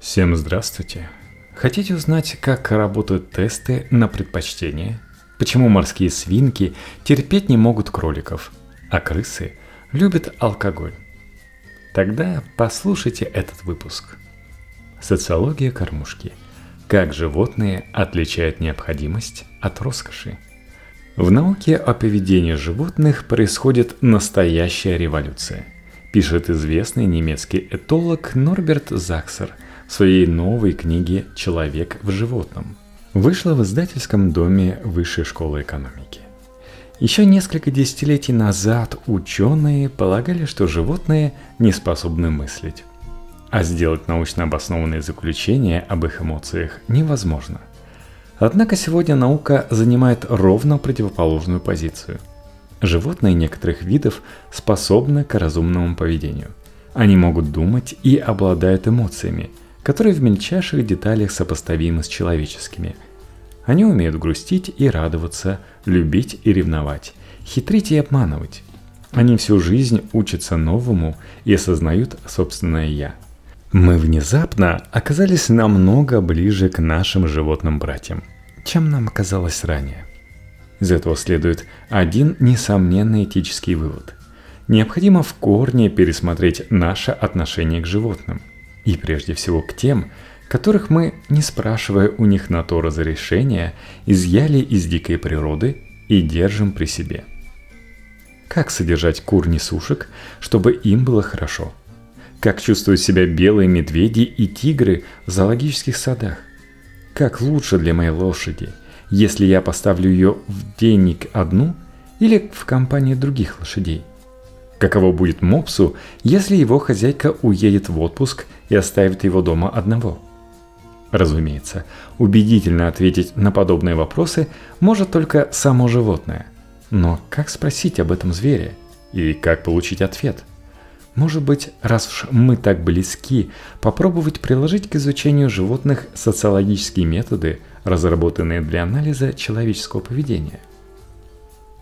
Всем здравствуйте! Хотите узнать, как работают тесты на предпочтение? Почему морские свинки терпеть не могут кроликов, а крысы любят алкоголь? Тогда послушайте этот выпуск. Социология кормушки. Как животные отличают необходимость от роскоши? В науке о поведении животных происходит настоящая революция, пишет известный немецкий этолог Норберт Заксер своей новой книге «Человек в животном». Вышла в издательском доме Высшей школы экономики. Еще несколько десятилетий назад ученые полагали, что животные не способны мыслить. А сделать научно обоснованные заключения об их эмоциях невозможно. Однако сегодня наука занимает ровно противоположную позицию. Животные некоторых видов способны к разумному поведению. Они могут думать и обладают эмоциями, которые в мельчайших деталях сопоставимы с человеческими. Они умеют грустить и радоваться, любить и ревновать, хитрить и обманывать. Они всю жизнь учатся новому и осознают собственное «я». Мы внезапно оказались намного ближе к нашим животным братьям, чем нам казалось ранее. Из этого следует один несомненный этический вывод. Необходимо в корне пересмотреть наше отношение к животным. И прежде всего к тем, которых мы, не спрашивая у них на то разрешения, изъяли из дикой природы и держим при себе. Как содержать кур-несушек, чтобы им было хорошо – как чувствуют себя белые медведи и тигры в зоологических садах? Как лучше для моей лошади, если я поставлю ее в денег одну или в компании других лошадей? Каково будет мопсу, если его хозяйка уедет в отпуск и оставит его дома одного? Разумеется, убедительно ответить на подобные вопросы может только само животное. Но как спросить об этом звере? И как получить ответ – может быть, раз уж мы так близки, попробовать приложить к изучению животных социологические методы, разработанные для анализа человеческого поведения.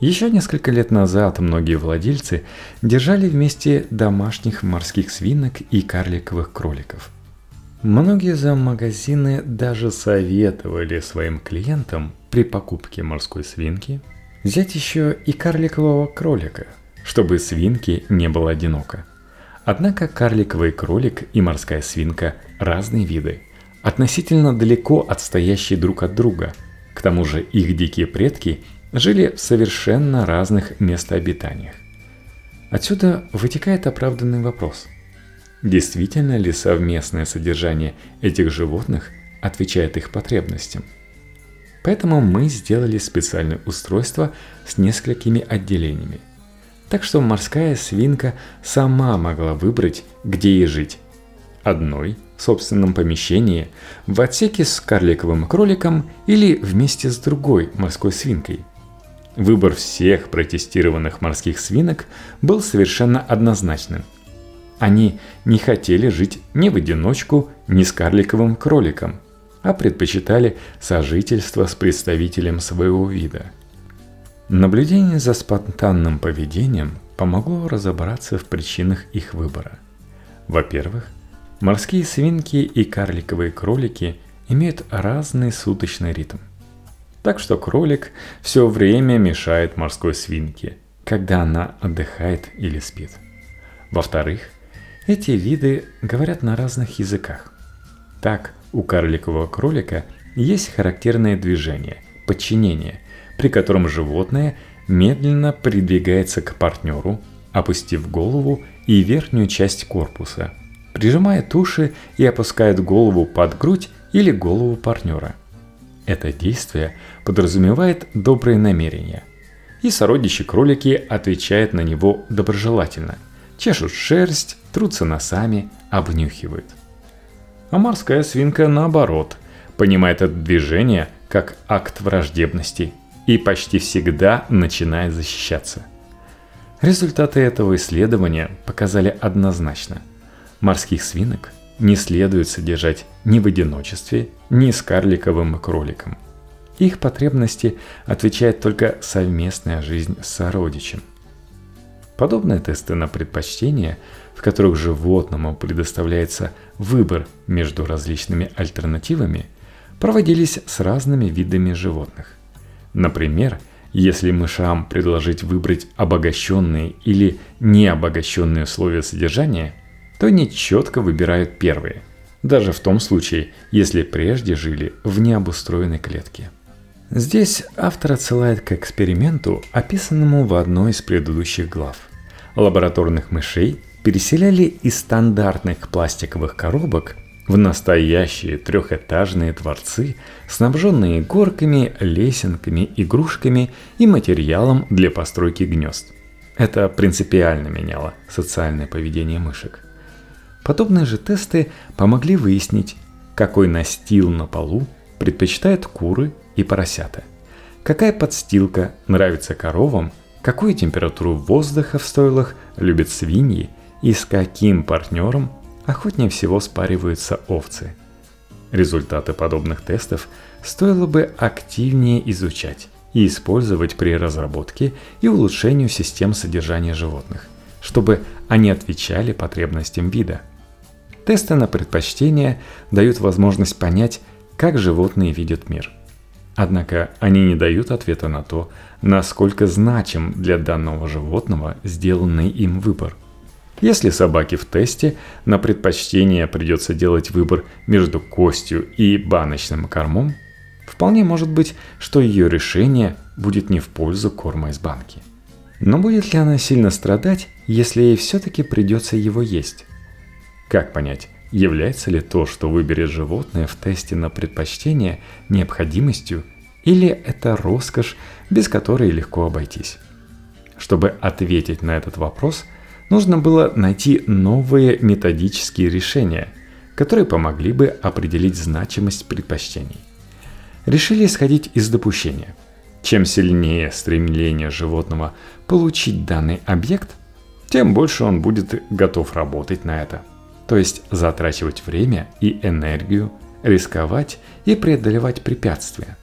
Еще несколько лет назад многие владельцы держали вместе домашних морских свинок и карликовых кроликов. Многие зоомагазины даже советовали своим клиентам при покупке морской свинки взять еще и карликового кролика, чтобы свинке не было одиноко. Однако карликовый кролик и морская свинка – разные виды, относительно далеко отстоящие друг от друга. К тому же их дикие предки жили в совершенно разных местообитаниях. Отсюда вытекает оправданный вопрос. Действительно ли совместное содержание этих животных отвечает их потребностям? Поэтому мы сделали специальное устройство с несколькими отделениями – так что морская свинка сама могла выбрать, где ей жить. Одной, в собственном помещении, в отсеке с карликовым кроликом или вместе с другой морской свинкой. Выбор всех протестированных морских свинок был совершенно однозначным. Они не хотели жить ни в одиночку, ни с карликовым кроликом, а предпочитали сожительство с представителем своего вида – Наблюдение за спонтанным поведением помогло разобраться в причинах их выбора. Во-первых, морские свинки и карликовые кролики имеют разный суточный ритм. Так что кролик все время мешает морской свинке, когда она отдыхает или спит. Во-вторых, эти виды говорят на разных языках. Так, у карликового кролика есть характерное движение – подчинение – при котором животное медленно придвигается к партнеру, опустив голову и верхнюю часть корпуса, прижимает уши и опускает голову под грудь или голову партнера. Это действие подразумевает добрые намерения. И сородичи кролики отвечают на него доброжелательно. Чешут шерсть, трутся носами, обнюхивают. А морская свинка наоборот, понимает это движение как акт враждебности и почти всегда начинает защищаться. Результаты этого исследования показали однозначно. Морских свинок не следует содержать ни в одиночестве, ни с карликовым кроликом. Их потребности отвечает только совместная жизнь с сородичем. Подобные тесты на предпочтение, в которых животному предоставляется выбор между различными альтернативами, проводились с разными видами животных. Например, если мышам предложить выбрать обогащенные или необогащенные условия содержания, то они четко выбирают первые, даже в том случае, если прежде жили в необустроенной клетке. Здесь автор отсылает к эксперименту, описанному в одной из предыдущих глав. Лабораторных мышей переселяли из стандартных пластиковых коробок в настоящие трехэтажные дворцы, снабженные горками, лесенками, игрушками и материалом для постройки гнезд. Это принципиально меняло социальное поведение мышек. Подобные же тесты помогли выяснить, какой настил на полу предпочитают куры и поросята, какая подстилка нравится коровам, какую температуру воздуха в стойлах любят свиньи и с каким партнером охотнее всего спариваются овцы. Результаты подобных тестов стоило бы активнее изучать и использовать при разработке и улучшению систем содержания животных, чтобы они отвечали потребностям вида. Тесты на предпочтение дают возможность понять, как животные видят мир. Однако они не дают ответа на то, насколько значим для данного животного сделанный им выбор – если собаке в тесте на предпочтение придется делать выбор между костью и баночным кормом, вполне может быть, что ее решение будет не в пользу корма из банки. Но будет ли она сильно страдать, если ей все-таки придется его есть? Как понять, является ли то, что выберет животное в тесте на предпочтение, необходимостью, или это роскошь, без которой легко обойтись? Чтобы ответить на этот вопрос – нужно было найти новые методические решения, которые помогли бы определить значимость предпочтений. Решили исходить из допущения. Чем сильнее стремление животного получить данный объект, тем больше он будет готов работать на это. То есть затрачивать время и энергию, рисковать и преодолевать препятствия.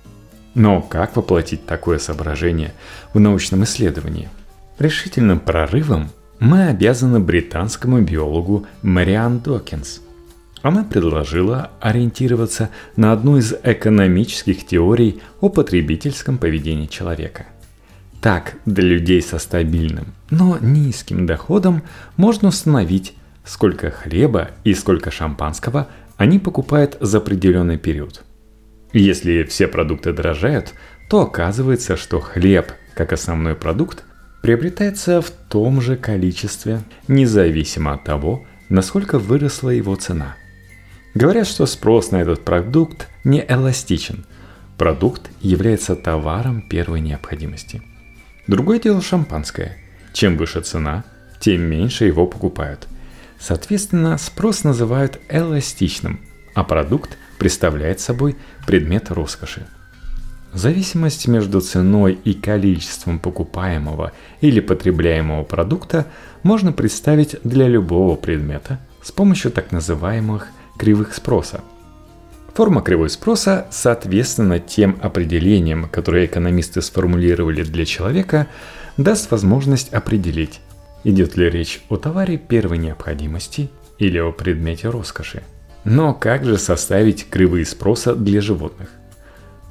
Но как воплотить такое соображение в научном исследовании? Решительным прорывом мы обязаны британскому биологу Мариан Докинс. Она предложила ориентироваться на одну из экономических теорий о потребительском поведении человека. Так, для людей со стабильным, но низким доходом можно установить, сколько хлеба и сколько шампанского они покупают за определенный период. Если все продукты дорожают, то оказывается, что хлеб, как основной продукт, приобретается в том же количестве, независимо от того, насколько выросла его цена. Говорят, что спрос на этот продукт не эластичен. Продукт является товаром первой необходимости. Другое дело шампанское. Чем выше цена, тем меньше его покупают. Соответственно, спрос называют эластичным, а продукт представляет собой предмет роскоши – Зависимость между ценой и количеством покупаемого или потребляемого продукта можно представить для любого предмета с помощью так называемых кривых спроса. Форма кривой спроса, соответственно тем определениям, которые экономисты сформулировали для человека, даст возможность определить, идет ли речь о товаре первой необходимости или о предмете роскоши. Но как же составить кривые спроса для животных?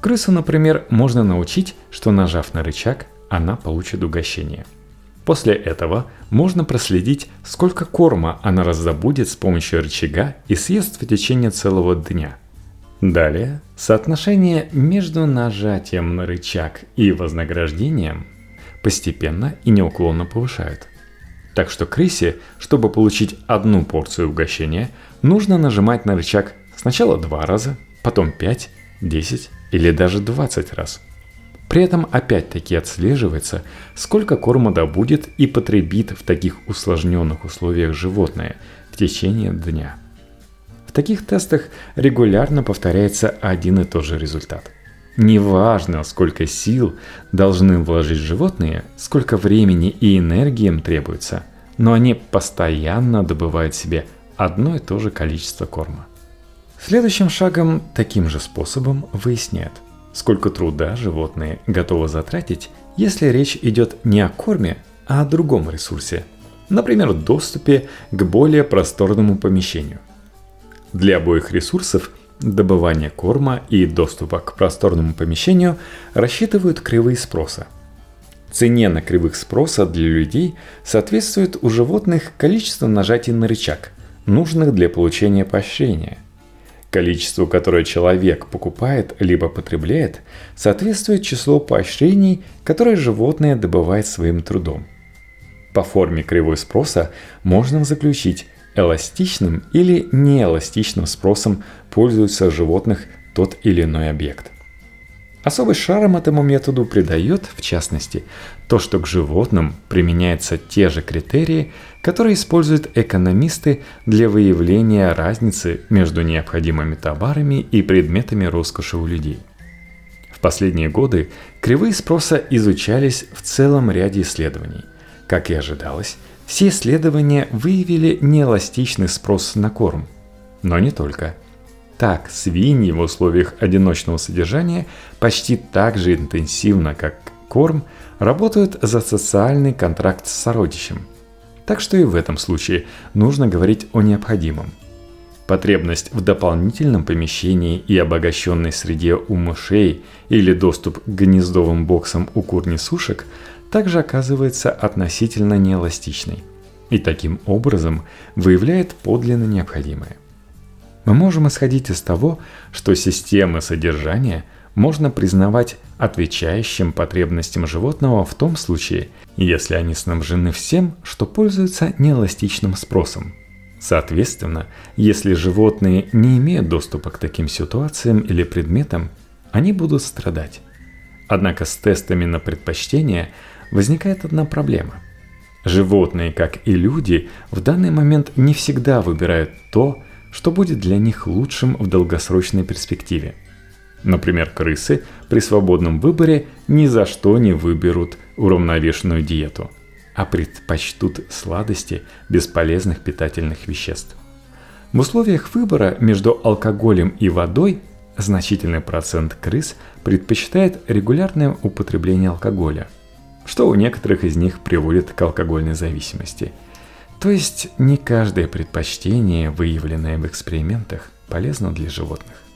Крысу, например, можно научить, что нажав на рычаг, она получит угощение. После этого можно проследить, сколько корма она раздобудет с помощью рычага и съест в течение целого дня. Далее, соотношение между нажатием на рычаг и вознаграждением постепенно и неуклонно повышают. Так что крысе, чтобы получить одну порцию угощения, нужно нажимать на рычаг сначала два раза, потом 5, 10 или даже 20 раз. При этом опять-таки отслеживается, сколько корма добудет и потребит в таких усложненных условиях животное в течение дня. В таких тестах регулярно повторяется один и тот же результат. Неважно, сколько сил должны вложить животные, сколько времени и энергии им требуется, но они постоянно добывают себе одно и то же количество корма. Следующим шагом таким же способом выясняют, сколько труда животные готовы затратить, если речь идет не о корме, а о другом ресурсе, например, доступе к более просторному помещению. Для обоих ресурсов добывание корма и доступа к просторному помещению рассчитывают кривые спроса. Цене на кривых спроса для людей соответствует у животных количество нажатий на рычаг, нужных для получения поощрения. Количеству, которое человек покупает либо потребляет, соответствует число поощрений, которые животное добывает своим трудом. По форме кривой спроса можно заключить, эластичным или неэластичным спросом пользуется животных тот или иной объект. Особый шарм этому методу придает, в частности, то, что к животным применяются те же критерии, которые используют экономисты для выявления разницы между необходимыми товарами и предметами роскоши у людей. В последние годы кривые спроса изучались в целом ряде исследований. Как и ожидалось, все исследования выявили неэластичный спрос на корм. Но не только. Так, свиньи в условиях одиночного содержания почти так же интенсивно, как корм, работают за социальный контракт с сородичем. Так что и в этом случае нужно говорить о необходимом. Потребность в дополнительном помещении и обогащенной среде у мышей или доступ к гнездовым боксам у кур-несушек также оказывается относительно неэластичной и таким образом выявляет подлинно необходимое. Мы можем исходить из того, что системы содержания можно признавать отвечающим потребностям животного в том случае, если они снабжены всем, что пользуется неэластичным спросом. Соответственно, если животные не имеют доступа к таким ситуациям или предметам, они будут страдать. Однако с тестами на предпочтение возникает одна проблема. Животные, как и люди, в данный момент не всегда выбирают то, что будет для них лучшим в долгосрочной перспективе. Например, крысы при свободном выборе ни за что не выберут уравновешенную диету, а предпочтут сладости бесполезных питательных веществ. В условиях выбора между алкоголем и водой значительный процент крыс предпочитает регулярное употребление алкоголя, что у некоторых из них приводит к алкогольной зависимости – то есть не каждое предпочтение, выявленное в экспериментах, полезно для животных.